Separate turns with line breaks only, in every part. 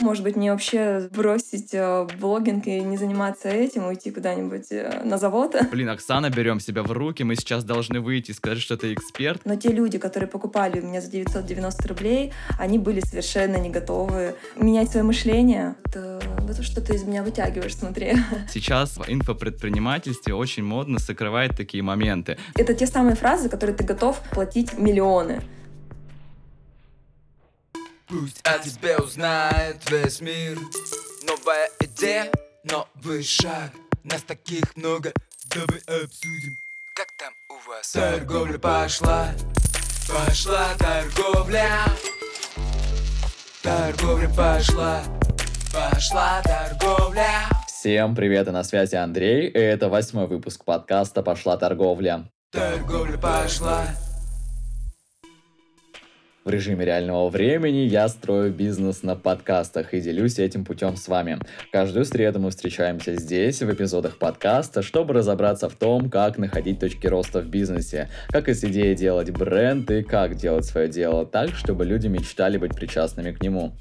Может быть, мне вообще бросить э, блогинг и не заниматься этим, уйти куда-нибудь э, на завод?
Блин, Оксана, берем себя в руки, мы сейчас должны выйти и сказать, что ты эксперт.
Но те люди, которые покупали у меня за 990 рублей, они были совершенно не готовы менять свое мышление. Это, это что ты из меня вытягиваешь, смотри.
Сейчас в инфопредпринимательстве очень модно сокрывать такие моменты.
Это те самые фразы, которые ты готов платить миллионы.
Пусть о тебе узнает весь мир. Новая идея, новый шаг. Нас таких много, давай обсудим. Как там у вас? Торговля пошла, пошла торговля. Торговля пошла, пошла торговля.
Всем привет, и на связи Андрей, и это восьмой выпуск подкаста «Пошла торговля».
Торговля пошла,
В режиме реального времени я строю бизнес на подкастах и делюсь этим путем с вами. Каждую среду мы встречаемся здесь, в эпизодах подкаста, чтобы разобраться в том, как находить точки роста в бизнесе, как из идеи делать бренд и как делать свое дело так, чтобы люди мечтали быть причастными к нему.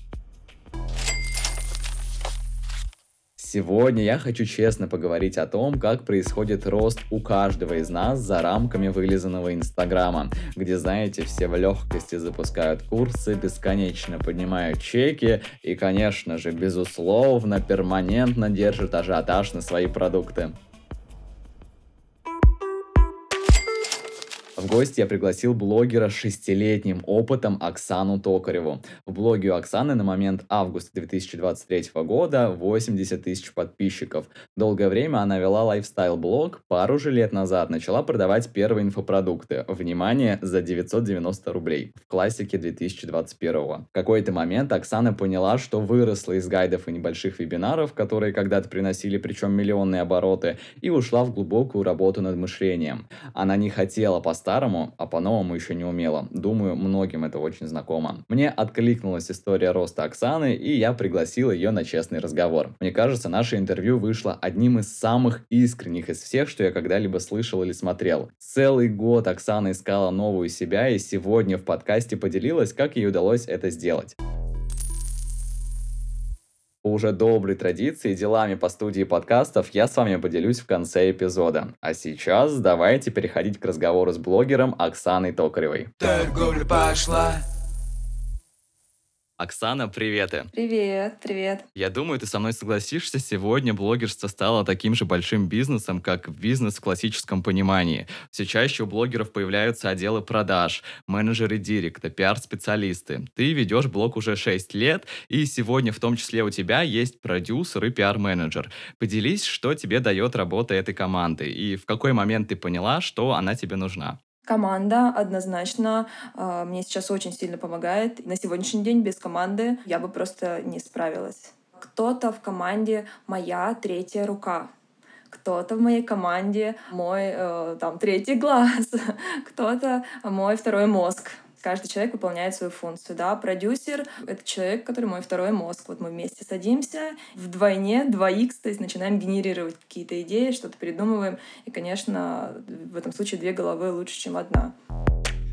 Сегодня я хочу честно поговорить о том, как происходит рост у каждого из нас за рамками вылизанного Инстаграма, где, знаете, все в легкости запускают курсы, бесконечно поднимают чеки и, конечно же, безусловно, перманентно держат ажиотаж на свои продукты. В гости я пригласил блогера с шестилетним опытом Оксану Токареву. В блоге у Оксаны на момент августа 2023 года 80 тысяч подписчиков. Долгое время она вела лайфстайл-блог, пару же лет назад начала продавать первые инфопродукты. Внимание, за 990 рублей в классике 2021. В какой-то момент Оксана поняла, что выросла из гайдов и небольших вебинаров, которые когда-то приносили причем миллионные обороты, и ушла в глубокую работу над мышлением. Она не хотела по-старому, а по-новому еще не умела. Думаю, многим это очень знакомо. Мне откликнулась история роста Оксаны, и я пригласил ее на честный разговор. Мне кажется, наше интервью вышло одним из самых искренних из всех, что я когда-либо слышал или смотрел. Целый год Оксана искала новую себя, и сегодня в подкасте поделилась, как ей удалось это сделать. Уже доброй традиции делами по студии подкастов я с вами поделюсь в конце эпизода. А сейчас давайте переходить к разговору с блогером Оксаной Токаревой.
торговля пошла
Оксана, приветы.
Привет, привет.
Я думаю, ты со мной согласишься, сегодня блогерство стало таким же большим бизнесом, как бизнес в классическом понимании. Все чаще у блогеров появляются отделы продаж, менеджеры директа, пиар-специалисты. Ты ведешь блог уже 6 лет, и сегодня в том числе у тебя есть продюсер и пиар-менеджер. Поделись, что тебе дает работа этой команды, и в какой момент ты поняла, что она тебе нужна.
Команда однозначно э, мне сейчас очень сильно помогает. На сегодняшний день без команды я бы просто не справилась. Кто-то в команде моя третья рука, кто-то в моей команде мой э, там третий глаз, кто-то мой второй мозг. Каждый человек выполняет свою функцию, да. Продюсер — это человек, который мой второй мозг. Вот мы вместе садимся вдвойне, 2х, то есть начинаем генерировать какие-то идеи, что-то придумываем. И, конечно, в этом случае две головы лучше, чем одна.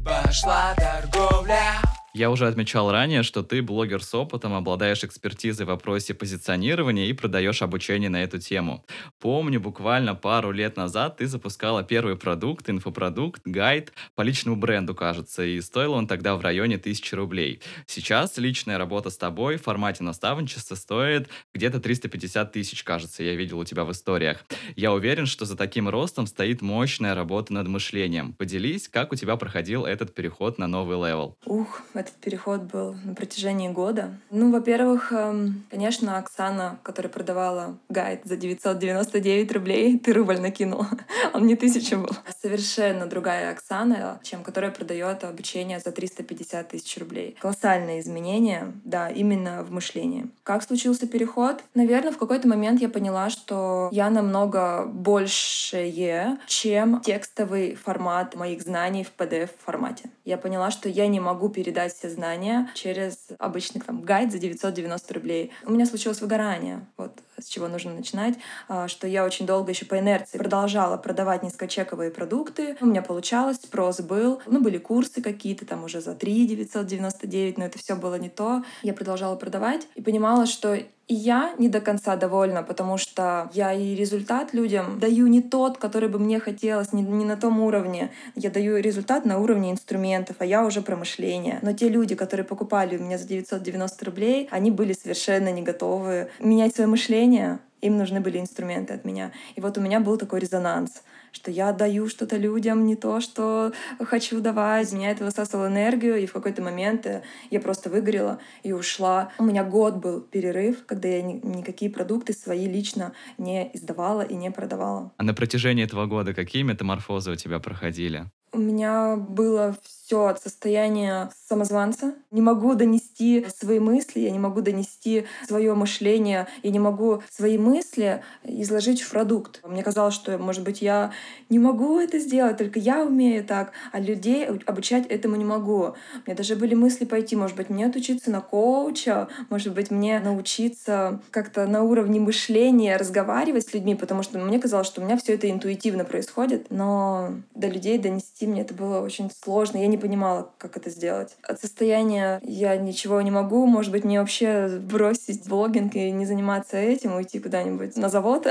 Пошла торговля
Я уже отмечал ранее, что ты блогер с опытом, обладаешь экспертизой в вопросе позиционирования и продаешь обучение на эту тему. Помню, буквально пару лет назад ты запускала первый продукт, инфопродукт, гайд по личному бренду, кажется, и стоил он тогда в районе 1000 рублей. Сейчас личная работа с тобой в формате наставничества стоит где-то 350 тысяч, кажется, я видел у тебя в историях. Я уверен, что за таким ростом стоит мощная работа над мышлением. Поделись, как у тебя проходил этот переход на новый level.
Ух, этот переход был на протяжении года. Ну, во-первых, эм, конечно, Оксана, которая продавала гайд за 999 рублей, ты рубль накинул, он не тысяча был. Совершенно другая Оксана, чем которая продает обучение за 350 тысяч рублей. Колоссальные изменения, да, именно в мышлении. Как случился переход? Наверное, в какой-то момент я поняла, что я намного большее, чем текстовый формат моих знаний в PDF-формате. Я поняла, что я не могу передать все знания через обычный там, гайд за 990 рублей. У меня случилось выгорание вот, с чего нужно начинать, а, что я очень долго еще по инерции продолжала продавать низкочековые продукты. У меня получалось, спрос был. Ну, были курсы какие-то там уже за 3 999, но это все было не то. Я продолжала продавать и понимала, что и я не до конца довольна, потому что я и результат людям даю не тот, который бы мне хотелось, не, не на том уровне. Я даю результат на уровне инструментов, а я уже про мышление. Но те люди, которые покупали у меня за 990 рублей, они были совершенно не готовы менять свое мышление. Им нужны были инструменты от меня. И вот у меня был такой резонанс что я даю что-то людям, не то, что хочу давать. Меня это высасывало энергию, и в какой-то момент э, я просто выгорела и ушла. У меня год был перерыв, когда я никакие продукты свои лично не издавала и не продавала.
А на протяжении этого года какие метаморфозы у тебя проходили?
У меня было все от состояния самозванца. Не могу донести свои мысли, я не могу донести свое мышление, я не могу свои мысли изложить в продукт. Мне казалось, что, может быть, я не могу это сделать, только я умею так, а людей обучать этому не могу. У меня даже были мысли пойти, может быть, мне отучиться на коуча, может быть, мне научиться как-то на уровне мышления разговаривать с людьми, потому что мне казалось, что у меня все это интуитивно происходит, но до людей донести мне это было очень сложно. Я не понимала, как это сделать. От состояния я ничего не могу, может быть, мне вообще бросить блогинг и не заниматься этим, уйти куда-нибудь на завод,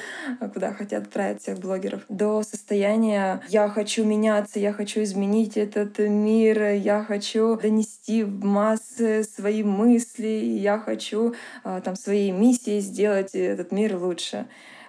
куда хотят отправить всех блогеров, до состояния я хочу меняться, я хочу изменить этот мир, я хочу донести в массы свои мысли, я хочу а, там своей миссией сделать этот мир лучше.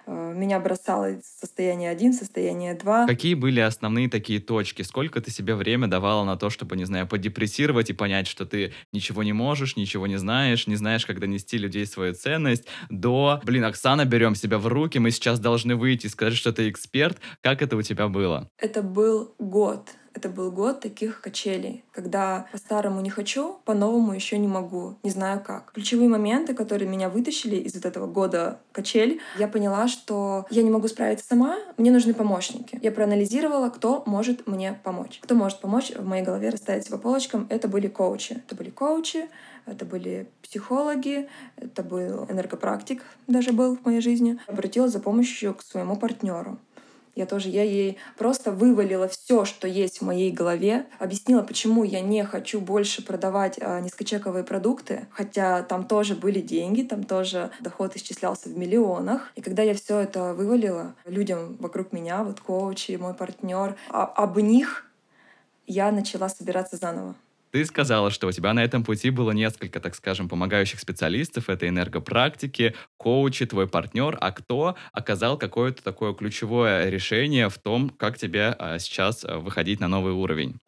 Э, меня бросало из состояния 1 в состояние 2.
Какие были основные такие точки? Сколько ты себе время давала на то, чтобы, не знаю, подепрессировать и понять, что ты ничего не можешь, ничего не знаешь, не знаешь, как донести людей свою ценность, до, блин, Оксана, берем себя в руки, мы сейчас должны выйти и сказать, что ты эксперт. Как это у тебя было?
Это был год это был год таких качелей, когда по-старому не хочу, по-новому еще не могу, не знаю как. Ключевые моменты, которые меня вытащили из вот этого года качель, я поняла, что я не могу справиться сама, мне нужны помощники. Я проанализировала, кто может мне помочь. Кто может помочь в моей голове расставить по полочкам. Это были коучи. Это были коучи, это были психологи, это был энергопрактик даже был в моей жизни. Обратилась за помощью к своему партнеру. Я тоже, я ей просто вывалила все, что есть в моей голове, объяснила, почему я не хочу больше продавать а, низкочековые продукты, хотя там тоже были деньги, там тоже доход исчислялся в миллионах. И когда я все это вывалила людям вокруг меня, вот коучи, мой партнер, а, об них я начала собираться заново.
Ты сказала, что у тебя на этом пути было несколько, так скажем, помогающих специалистов. Это энергопрактики, коучи, твой партнер. А кто оказал какое-то такое ключевое решение в том, как тебе а, сейчас а, выходить на новый уровень?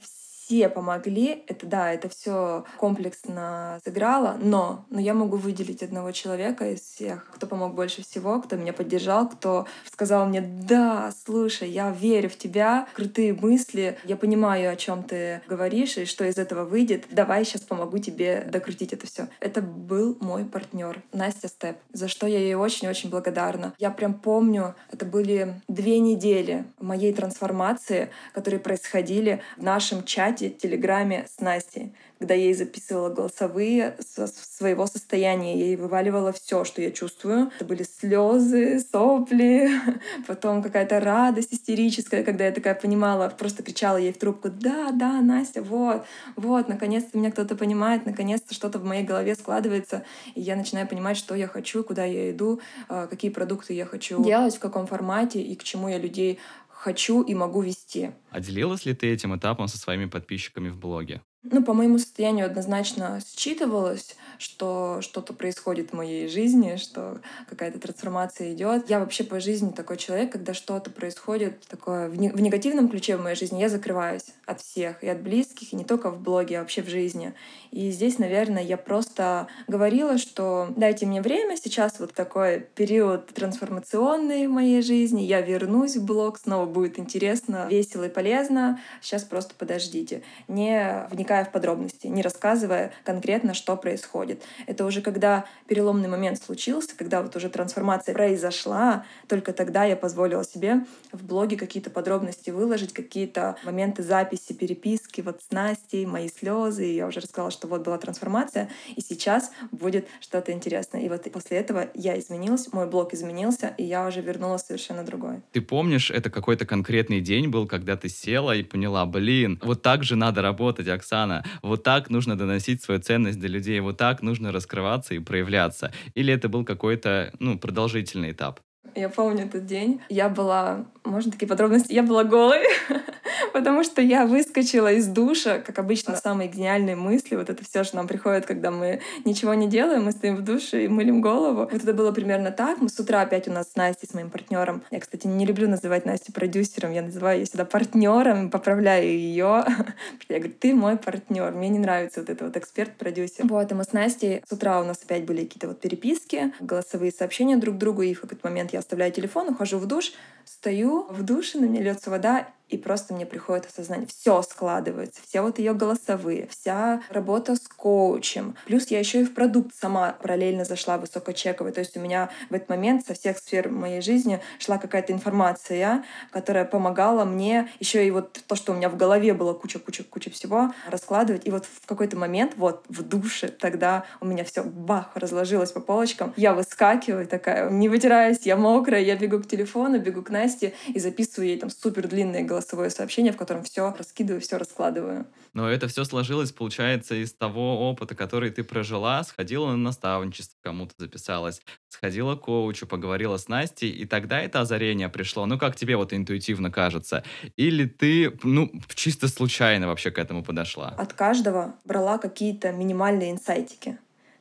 Помогли. Это да, это все комплексно сыграло, но, но я могу выделить одного человека из всех, кто помог больше всего, кто меня поддержал, кто сказал мне, да, слушай, я верю в тебя, крутые мысли, я понимаю, о чем ты говоришь и что из этого выйдет. Давай сейчас помогу тебе докрутить это все. Это был мой партнер Настя Степ, за что я ей очень-очень благодарна. Я прям помню, это были две недели моей трансформации, которые происходили в нашем чате чате, телеграме с Настей, когда я ей записывала голосовые со своего состояния. Я ей вываливала все, что я чувствую. Это были слезы, сопли, потом какая-то радость истерическая, когда я такая понимала, просто кричала ей в трубку, да, да, Настя, вот, вот, наконец-то меня кто-то понимает, наконец-то что-то в моей голове складывается, и я начинаю понимать, что я хочу, куда я иду, а, какие продукты я хочу делать, в каком формате и к чему я людей хочу и могу вести.
А делилась ли ты этим этапом со своими подписчиками в блоге?
Ну, по моему состоянию однозначно считывалось, что что-то происходит в моей жизни, что какая-то трансформация идет. Я вообще по жизни такой человек, когда что-то происходит такое в, не, в негативном ключе в моей жизни, я закрываюсь от всех, и от близких, и не только в блоге, а вообще в жизни. И здесь, наверное, я просто говорила, что дайте мне время, сейчас вот такой период трансформационный в моей жизни, я вернусь в блог, снова будет интересно, весело и полезно, сейчас просто подождите. Не вникая в подробности, не рассказывая конкретно, что происходит. Это уже когда переломный момент случился, когда вот уже трансформация произошла, только тогда я позволила себе в блоге какие-то подробности выложить, какие-то моменты записи, переписки вот с Настей, мои слезы. И я уже рассказала, что вот была трансформация, и сейчас будет что-то интересное. И вот после этого я изменилась, мой блог изменился, и я уже вернулась совершенно другой.
Ты помнишь, это какой-то конкретный день был, когда ты села и поняла, блин, вот так же надо работать, Оксана, вот так нужно доносить свою ценность до людей, вот так нужно раскрываться и проявляться. Или это был какой-то, ну, продолжительный этап?
Я помню этот день. Я была, можно такие подробности, я была голой, потому что я выскочила из душа, как обычно, самые гениальные мысли. Вот это все, что нам приходит, когда мы ничего не делаем, мы стоим в душе и мылим голову. Вот это было примерно так. Мы с утра опять у нас с Настей, с моим партнером. Я, кстати, не люблю называть Настю продюсером, я называю ее всегда партнером, поправляю ее. Я говорю, ты мой партнер. Мне не нравится вот это вот эксперт-продюсер. Вот, и мы с Настей с утра у нас опять были какие-то вот переписки, голосовые сообщения друг другу, и в какой-то момент я оставляю телефон, ухожу в душ, стою в душе, на меня льется вода, и просто мне приходит осознание. Все складывается, все вот ее голосовые, вся работа с коучем. Плюс я еще и в продукт сама параллельно зашла высокочековый. То есть у меня в этот момент со всех сфер моей жизни шла какая-то информация, которая помогала мне еще и вот то, что у меня в голове было куча-куча-куча всего, раскладывать. И вот в какой-то момент, вот в душе, тогда у меня все бах, разложилось по полочкам. Я выскакиваю такая, не вытираюсь, я мокрая, я бегу к телефону, бегу к Насте и записываю ей там супер длинные голосовые голосовое сообщение, в котором все раскидываю, все раскладываю.
Но это все сложилось, получается, из того опыта, который ты прожила, сходила на наставничество, кому-то записалась, сходила к коучу, поговорила с Настей, и тогда это озарение пришло. Ну, как тебе вот интуитивно кажется? Или ты, ну, чисто случайно вообще к этому подошла?
От каждого брала какие-то минимальные инсайтики.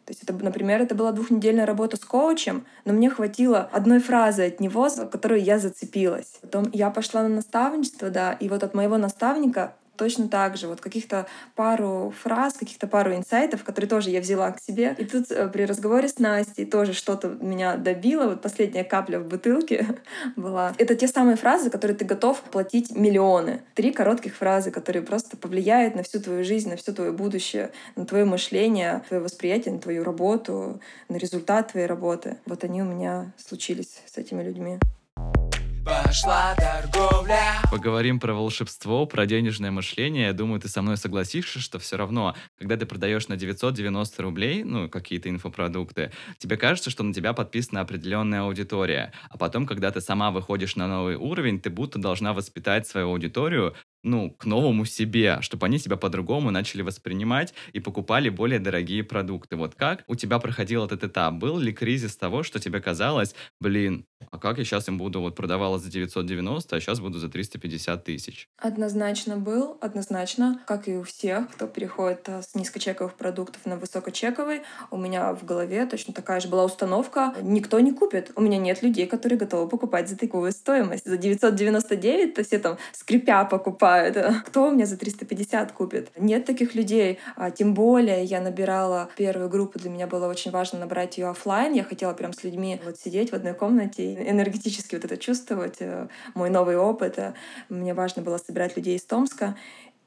То есть, это, например, это была двухнедельная работа с коучем, но мне хватило одной фразы от него, за которую я зацепилась. Потом я пошла на наставничество, да, и вот от моего наставника точно так же. Вот каких-то пару фраз, каких-то пару инсайтов, которые тоже я взяла к себе. И тут э, при разговоре с Настей тоже что-то меня добило. Вот последняя капля в бутылке была. Это те самые фразы, которые ты готов платить миллионы. Три коротких фразы, которые просто повлияют на всю твою жизнь, на все твое будущее, на твое мышление, твое восприятие, на твою работу, на результат твоей работы. Вот они у меня случились с этими людьми
пошла торговля. Поговорим про волшебство, про денежное мышление. Я думаю, ты со мной согласишься, что все равно, когда ты продаешь на 990 рублей, ну, какие-то инфопродукты, тебе кажется, что на тебя подписана определенная аудитория. А потом, когда ты сама выходишь на новый уровень, ты будто должна воспитать свою аудиторию ну, к новому себе, чтобы они себя по-другому начали воспринимать и покупали более дорогие продукты. Вот как у тебя проходил этот этап? Был ли кризис того, что тебе казалось, блин, а как я сейчас им буду, вот продавала за 990, а сейчас буду за 350 тысяч?
Однозначно был, однозначно, как и у всех, кто переходит а, с низкочековых продуктов на высокочековый. У меня в голове точно такая же была установка, никто не купит. У меня нет людей, которые готовы покупать за такую стоимость. За 999, то все там скрипя покупают покупают. Кто у меня за 350 купит? Нет таких людей. А, тем более я набирала первую группу. Для меня было очень важно набрать ее офлайн. Я хотела прям с людьми вот сидеть в одной комнате и энергетически вот это чувствовать, э, мой новый опыт. Мне важно было собирать людей из Томска.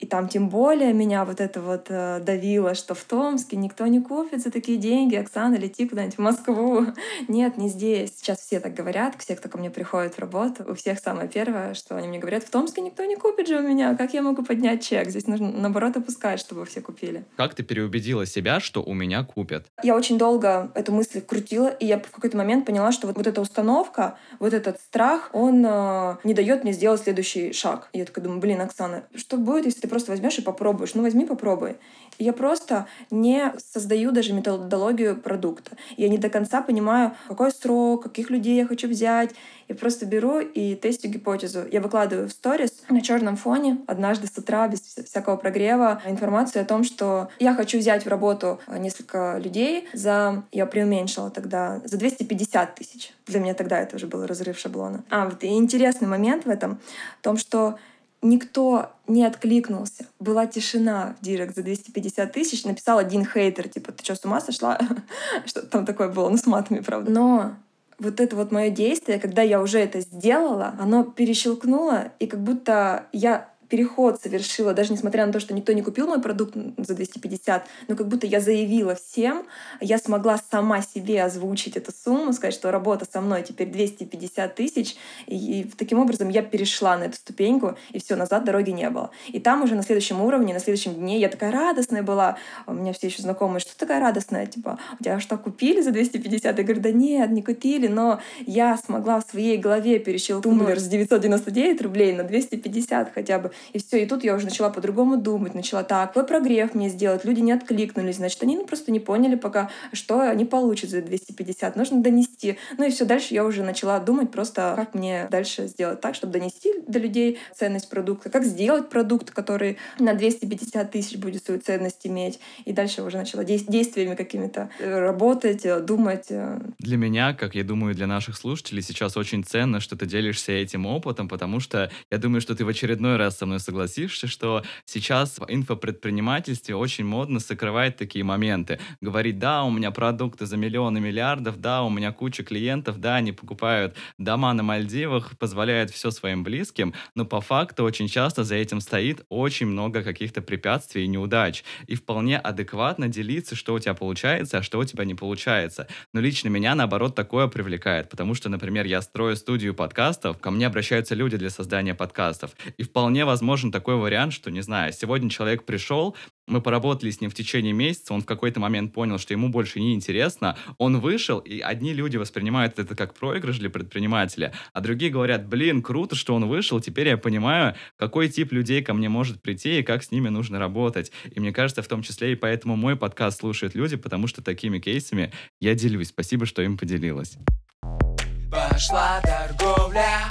И там тем более меня вот это вот э, давило, что в Томске никто не купит за такие деньги. Оксана, лети куда-нибудь в Москву. Нет, не здесь. Сейчас все так говорят, все, кто ко мне приходит в работу, у всех самое первое, что они мне говорят, в Томске никто не купит же у меня. Как я могу поднять чек? Здесь нужно, наоборот, опускать, чтобы все купили.
Как ты переубедила себя, что у меня купят?
Я очень долго эту мысль крутила, и я в какой-то момент поняла, что вот, вот эта установка, вот этот страх, он э, не дает мне сделать следующий шаг. И я такая думаю, блин, Оксана, что будет, если ты просто возьмешь и попробуешь. Ну, возьми, попробуй. Я просто не создаю даже методологию продукта. Я не до конца понимаю, какой срок, каких людей я хочу взять. Я просто беру и тестю гипотезу. Я выкладываю в сторис на черном фоне однажды с утра без всякого прогрева информацию о том, что я хочу взять в работу несколько людей за... Я преуменьшила тогда за 250 тысяч. Для меня тогда это уже был разрыв шаблона. А, вот и интересный момент в этом, в том, что никто не откликнулся. Была тишина в директ за 250 тысяч. Написал один хейтер, типа, ты что, с ума сошла? Что там такое было, ну, с матами, правда. Но вот это вот мое действие, когда я уже это сделала, оно перещелкнуло, и как будто я переход совершила, даже несмотря на то, что никто не купил мой продукт за 250, но как будто я заявила всем, я смогла сама себе озвучить эту сумму, сказать, что работа со мной теперь 250 тысяч, и, и таким образом я перешла на эту ступеньку, и все, назад дороги не было. И там уже на следующем уровне, на следующем дне я такая радостная была, у меня все еще знакомые, что такая радостная, типа, у тебя что, купили за 250? Я говорю, да нет, не купили, но я смогла в своей голове перещелкнуть тумблер с 999 рублей на 250 хотя бы. И все, и тут я уже начала по-другому думать, начала так, какой прогрев мне сделать, люди не откликнулись, значит, они ну, просто не поняли пока, что они получат за 250, нужно донести. Ну и все, дальше я уже начала думать просто, как мне дальше сделать так, чтобы донести до людей ценность продукта, как сделать продукт, который на 250 тысяч будет свою ценность иметь. И дальше уже начала действиями какими-то э, работать, э, думать. Э.
Для меня, как я думаю, для наших слушателей сейчас очень ценно, что ты делишься этим опытом, потому что я думаю, что ты в очередной раз со мной согласишься, что сейчас в инфопредпринимательстве очень модно сокрывать такие моменты. Говорить, да, у меня продукты за миллионы миллиардов, да, у меня куча клиентов, да, они покупают дома на Мальдивах, позволяют все своим близким, но по факту очень часто за этим стоит очень много каких-то препятствий и неудач. И вполне адекватно делиться, что у тебя получается, а что у тебя не получается. Но лично меня, наоборот, такое привлекает, потому что, например, я строю студию подкастов, ко мне обращаются люди для создания подкастов, и вполне возможен такой вариант, что, не знаю, сегодня человек пришел, мы поработали с ним в течение месяца, он в какой-то момент понял, что ему больше не интересно, он вышел, и одни люди воспринимают это как проигрыш для предпринимателя, а другие говорят, блин, круто, что он вышел, теперь я понимаю, какой тип людей ко мне может прийти и как с ними нужно работать. И мне кажется, в том числе и поэтому мой подкаст слушают люди, потому что такими кейсами я делюсь. Спасибо, что им поделилась. Пошла торговля.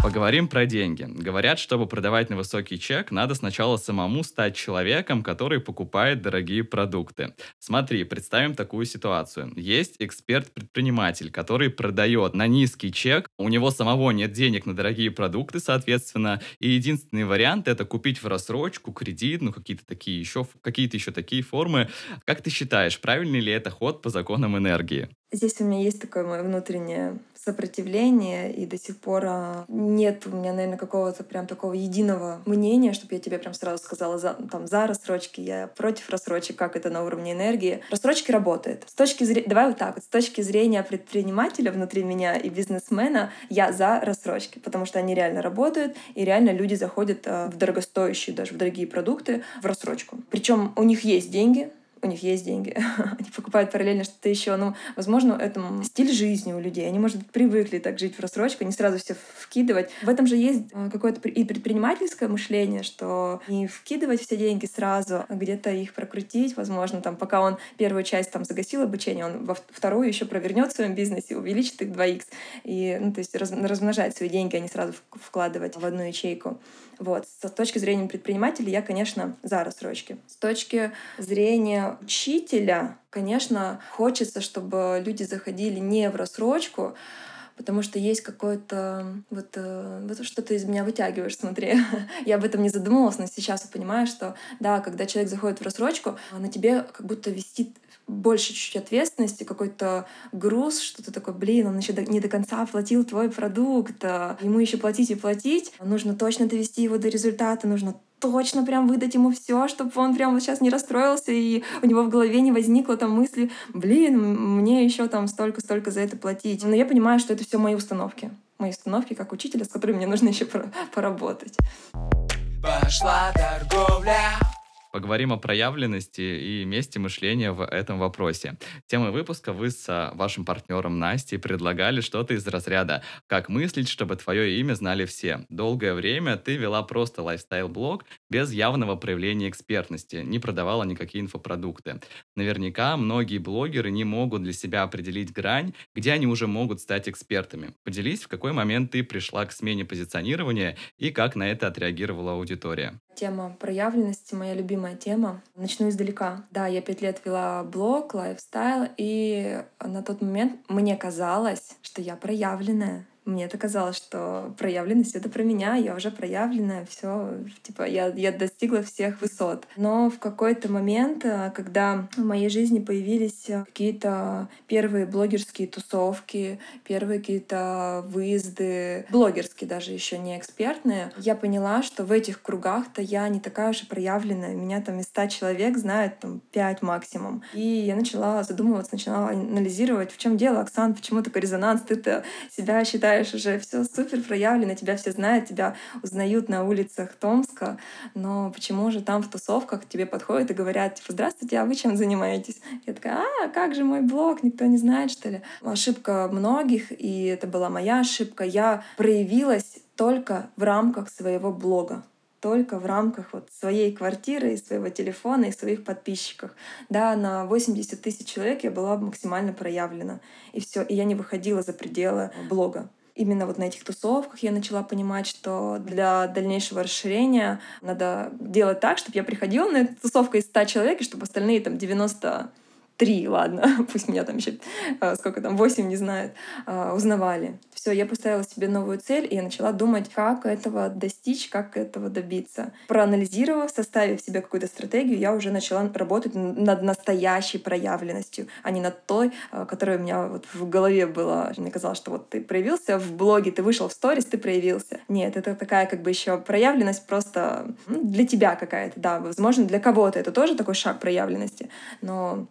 Поговорим про деньги. Говорят, чтобы продавать на высокий чек, надо сначала самому стать человеком, который покупает дорогие продукты. Смотри, представим такую ситуацию. Есть эксперт-предприниматель, который продает на низкий чек, у него самого нет денег на дорогие продукты, соответственно, и единственный вариант это купить в рассрочку, кредит, ну какие-то такие еще, какие-то еще такие формы. Как ты считаешь, правильный ли это ход по законам энергии?
Здесь у меня есть такое мое внутреннее сопротивление, и до сих пор а, нет у меня, наверное, какого-то прям такого единого мнения, чтобы я тебе прям сразу сказала за, там, за рассрочки, я против рассрочек, как это на уровне энергии. Рассрочки работают. С точки зрения, давай вот так вот, с точки зрения предпринимателя внутри меня и бизнесмена, я за рассрочки, потому что они реально работают, и реально люди заходят а, в дорогостоящие, даже в дорогие продукты в рассрочку. Причем у них есть деньги, у них есть деньги, они покупают параллельно что-то еще. Ну, возможно, это стиль жизни у людей. Они, может быть, привыкли так жить в рассрочку, не сразу все вкидывать. В этом же есть а, какое-то и предпринимательское мышление, что не вкидывать все деньги сразу, а где-то их прокрутить, возможно, там, пока он первую часть там загасил обучение, он во вторую еще провернет в своем бизнесе, увеличит их 2х. И, ну, то есть раз, размножать свои деньги, а не сразу вкладывать в одну ячейку. Вот. С точки зрения предпринимателя я, конечно, за рассрочки. С точки зрения учителя, конечно, хочется, чтобы люди заходили не в рассрочку, потому что есть какое-то вот, э, вот что ты из меня вытягиваешь, смотри. я об этом не задумывалась, но сейчас я понимаю, что да, когда человек заходит в рассрочку, на тебе как будто висит больше чуть-чуть ответственности, какой-то груз, что то такое, блин, он еще не до конца оплатил твой продукт, а ему еще платить и платить, нужно точно довести его до результата, нужно точно прям выдать ему все, чтобы он прям вот сейчас не расстроился, и у него в голове не возникло там мысли, блин, мне еще там столько-столько за это платить. Но я понимаю, что это все мои установки. Мои установки как учителя, с которыми мне нужно еще поработать. Пошла торговля.
Поговорим о проявленности и месте мышления в этом вопросе. Темой выпуска вы с вашим партнером Настей предлагали что-то из разряда «Как мыслить, чтобы твое имя знали все?». Долгое время ты вела просто лайфстайл-блог без явного проявления экспертности, не продавала никакие инфопродукты. Наверняка многие блогеры не могут для себя определить грань, где они уже могут стать экспертами. Поделись, в какой момент ты пришла к смене позиционирования и как на это отреагировала аудитория.
Тема проявленности — моя любимая тема. Начну издалека. Да, я пять лет вела блог, лайфстайл, и на тот момент мне казалось, что я проявленная. Мне это казалось, что проявленность — это про меня, я уже проявленная, все, типа, я, я достигла всех высот. Но в какой-то момент, э, когда в моей жизни появились э, какие-то первые блогерские тусовки, первые какие-то выезды, блогерские даже еще не экспертные, я поняла, что в этих кругах-то я не такая уж и проявленная. Меня там из 100 человек знают там 5 максимум. И я начала задумываться, начала анализировать, в чем дело, Оксан, почему такой резонанс, ты-то себя считаешь считаешь уже все супер проявлено, тебя все знают, тебя узнают на улицах Томска, но почему же там в тусовках тебе подходят и говорят, типа, здравствуйте, а вы чем занимаетесь? Я такая, а, как же мой блог, никто не знает, что ли? Ошибка многих, и это была моя ошибка. Я проявилась только в рамках своего блога только в рамках вот своей квартиры и своего телефона и своих подписчиков. Да, на 80 тысяч человек я была максимально проявлена. И все, и я не выходила за пределы блога именно вот на этих тусовках я начала понимать, что для дальнейшего расширения надо делать так, чтобы я приходила на эту тусовку из 100 человек, и чтобы остальные там 90 три, ладно, пусть меня там еще а, сколько там, восемь не знает, а, узнавали. Все, я поставила себе новую цель, и я начала думать, как этого достичь, как этого добиться. Проанализировав, составив себе какую-то стратегию, я уже начала работать над настоящей проявленностью, а не над той, а, которая у меня вот в голове была. Мне казалось, что вот ты проявился в блоге, ты вышел в сторис, ты проявился. Нет, это такая как бы еще проявленность просто для тебя какая-то, да, возможно, для кого-то это тоже такой шаг проявленности, но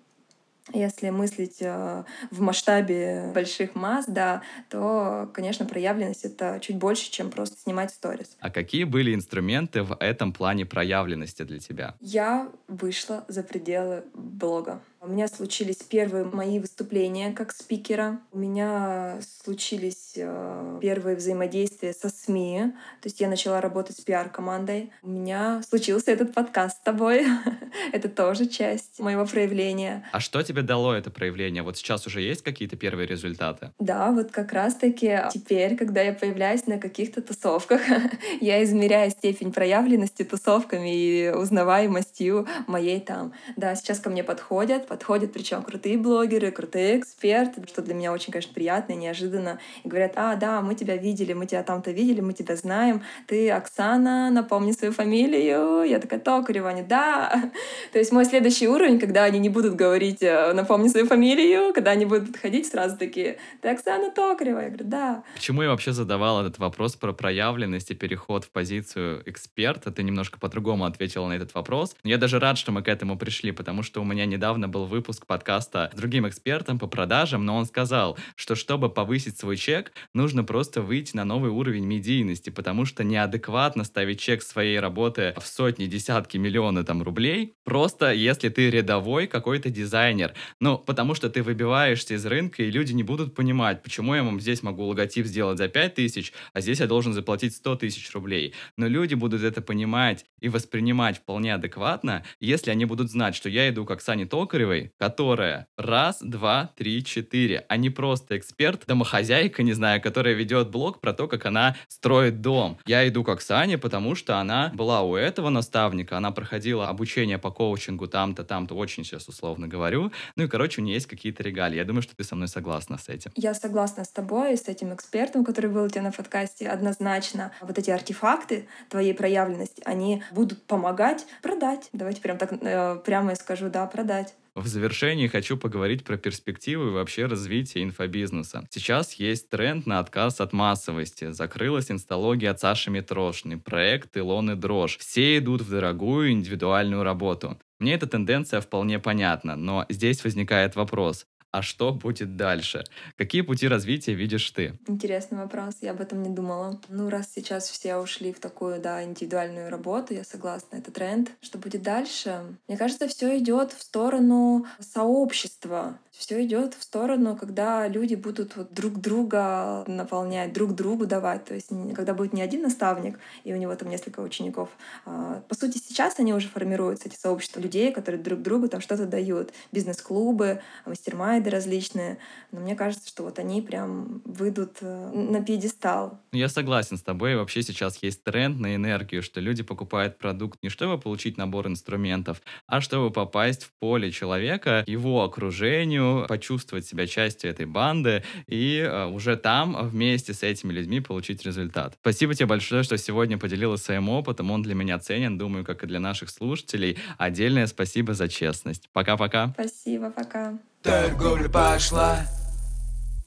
если мыслить э, в масштабе больших масс, да, то, конечно, проявленность — это чуть больше, чем просто снимать сторис.
А какие были инструменты в этом плане проявленности для тебя?
Я вышла за пределы блога. У меня случились первые мои выступления как спикера. У меня случились э, первые взаимодействия со СМИ. То есть я начала работать с пиар-командой. У меня случился этот подкаст с тобой. это тоже часть моего проявления.
А что тебе дало это проявление? Вот сейчас уже есть какие-то первые результаты?
Да, вот как раз-таки теперь, когда я появляюсь на каких-то тусовках, я измеряю степень проявленности тусовками и узнаваемостью моей там. Да, сейчас ко мне подходят, подходят, причем крутые блогеры, крутые эксперты, что для меня очень, конечно, приятно и неожиданно. И говорят, а, да, мы тебя видели, мы тебя там-то видели, мы тебя знаем, ты Оксана, напомни свою фамилию. Я такая, Токарева, они, да. То есть мой следующий уровень, когда они не будут говорить, э, напомни свою фамилию, когда они будут подходить сразу такие, ты Оксана Токарева. Я говорю, да.
Почему я вообще задавал этот вопрос про проявленность и переход в позицию эксперта? Ты немножко по-другому ответила на этот вопрос. Я даже рад, что мы к этому пришли, потому что у меня недавно был был выпуск подкаста с другим экспертом по продажам, но он сказал, что чтобы повысить свой чек, нужно просто выйти на новый уровень медийности, потому что неадекватно ставить чек своей работы в сотни, десятки, миллионы там рублей, просто если ты рядовой какой-то дизайнер. Ну, потому что ты выбиваешься из рынка, и люди не будут понимать, почему я вам здесь могу логотип сделать за 5 тысяч, а здесь я должен заплатить 100 тысяч рублей. Но люди будут это понимать и воспринимать вполне адекватно, если они будут знать, что я иду как Сани Токарев, Кудрявой, которая раз, два, три, четыре, а не просто эксперт, домохозяйка, не знаю, которая ведет блог про то, как она строит дом. Я иду как Саня, потому что она была у этого наставника, она проходила обучение по коучингу там-то, там-то, очень сейчас условно говорю. Ну и, короче, у нее есть какие-то регалии. Я думаю, что ты со мной согласна с этим.
Я согласна с тобой, с этим экспертом, который был у тебя на подкасте, однозначно. Вот эти артефакты твоей проявленности, они будут помогать продать. Давайте прям так э, прямо я скажу, да, продать.
В завершении хочу поговорить про перспективы вообще развитие инфобизнеса. Сейчас есть тренд на отказ от массовости. Закрылась инсталогия от Саши Митрошны, проект Илоны Дрожь. Все идут в дорогую индивидуальную работу. Мне эта тенденция вполне понятна, но здесь возникает вопрос а что будет дальше? Какие пути развития видишь ты?
Интересный вопрос, я об этом не думала. Ну, раз сейчас все ушли в такую, да, индивидуальную работу, я согласна, это тренд. Что будет дальше? Мне кажется, все идет в сторону сообщества все идет в сторону, когда люди будут вот друг друга наполнять, друг другу давать. То есть когда будет не один наставник, и у него там несколько учеников. А, по сути, сейчас они уже формируются, эти сообщества людей, которые друг другу там что-то дают. Бизнес-клубы, мастер-майды различные. Но мне кажется, что вот они прям выйдут э, на пьедестал.
Я согласен с тобой. Вообще сейчас есть тренд на энергию, что люди покупают продукт не чтобы получить набор инструментов, а чтобы попасть в поле человека, его окружению,
деревню, почувствовать себя частью этой банды и э, уже там вместе с этими людьми получить результат. Спасибо тебе большое, что сегодня поделилась своим опытом. Он для меня ценен, думаю, как и для наших слушателей. Отдельное спасибо за честность. Пока-пока.
Спасибо, пока.
Торговля пошла.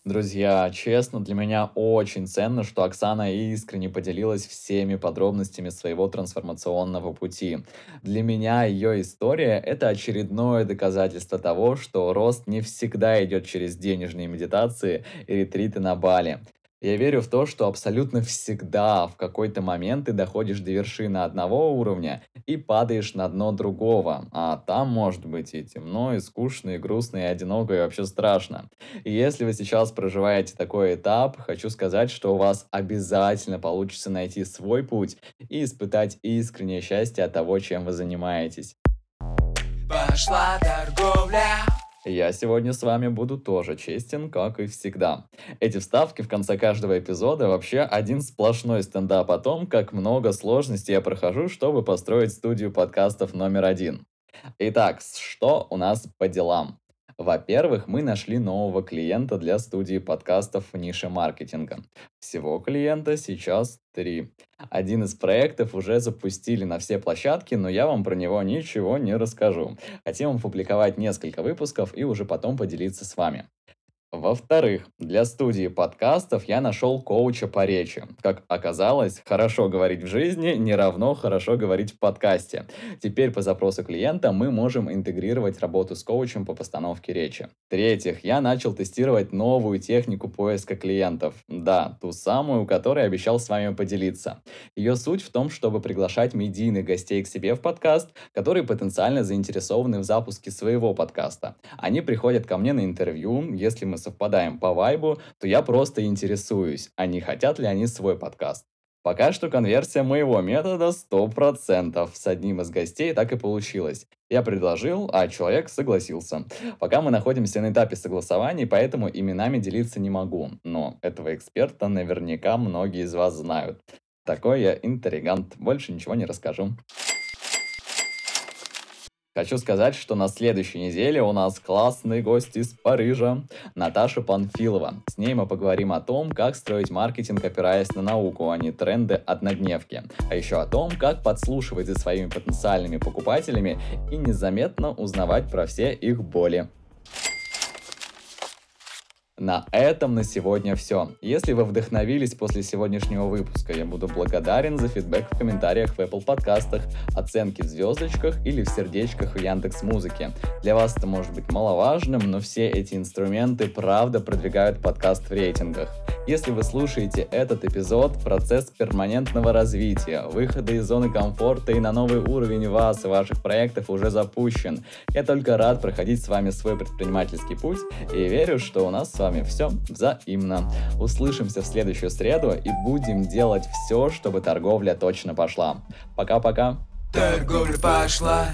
Друзья, честно, для меня очень ценно, что Оксана искренне поделилась всеми подробностями своего трансформационного пути. Для меня ее история — это очередное доказательство того, что рост не всегда идет через денежные медитации и ретриты на Бали. Я верю в то, что абсолютно всегда в какой-то момент ты доходишь до вершины одного уровня и падаешь на дно другого. А там может быть и темно, и скучно, и грустно, и одиноко, и вообще страшно. И если вы сейчас проживаете такой этап, хочу сказать, что у вас обязательно получится найти свой путь и испытать искреннее счастье от того, чем вы занимаетесь.
Пошла торговля.
Я сегодня с вами буду тоже честен, как и всегда. Эти вставки в конце каждого эпизода вообще один сплошной стендап о том, как много сложностей я прохожу, чтобы построить студию подкастов номер один. Итак, что у нас по делам? Во-первых, мы нашли нового клиента для студии подкастов в нише маркетинга. Всего клиента сейчас три. Один из проектов уже запустили на все площадки, но я вам про него ничего не расскажу. Хотим опубликовать несколько выпусков и уже потом поделиться с вами. Во-вторых, для студии подкастов я нашел коуча по речи. Как оказалось, хорошо говорить в жизни не равно хорошо говорить в подкасте. Теперь по запросу клиента мы можем интегрировать работу с коучем по постановке речи. В-третьих, я начал тестировать новую технику поиска клиентов. Да, ту самую, которой обещал с вами поделиться. Ее суть в том, чтобы приглашать медийных гостей к себе в подкаст, которые потенциально заинтересованы в запуске своего подкаста. Они приходят ко мне на интервью, если мы совпадаем по вайбу, то я просто интересуюсь, а не хотят ли они свой подкаст. Пока что конверсия моего метода 100%. С одним из гостей так и получилось. Я предложил, а человек согласился. Пока мы находимся на этапе согласований, поэтому именами делиться не могу. Но этого эксперта наверняка многие из вас знают. Такой я интригант. Больше ничего не расскажу. Хочу сказать, что на следующей неделе у нас классный гость из Парижа, Наташа Панфилова. С ней мы поговорим о том, как строить маркетинг, опираясь на науку, а не тренды однодневки. А еще о том, как подслушивать за своими потенциальными покупателями и незаметно узнавать про все их боли. На этом на сегодня все. Если вы вдохновились после сегодняшнего выпуска, я буду благодарен за фидбэк в комментариях в Apple подкастах, оценки в звездочках или в сердечках в Яндекс Музыке. Для вас это может быть маловажным, но все эти инструменты правда продвигают подкаст в рейтингах. Если вы слушаете этот эпизод, процесс перманентного развития, выхода из зоны комфорта и на новый уровень вас и ваших проектов уже запущен. Я только рад проходить с вами свой предпринимательский путь и верю, что у нас с вами все взаимно. Услышимся в следующую среду и будем делать все, чтобы торговля точно пошла. Пока-пока.
Торговля пошла.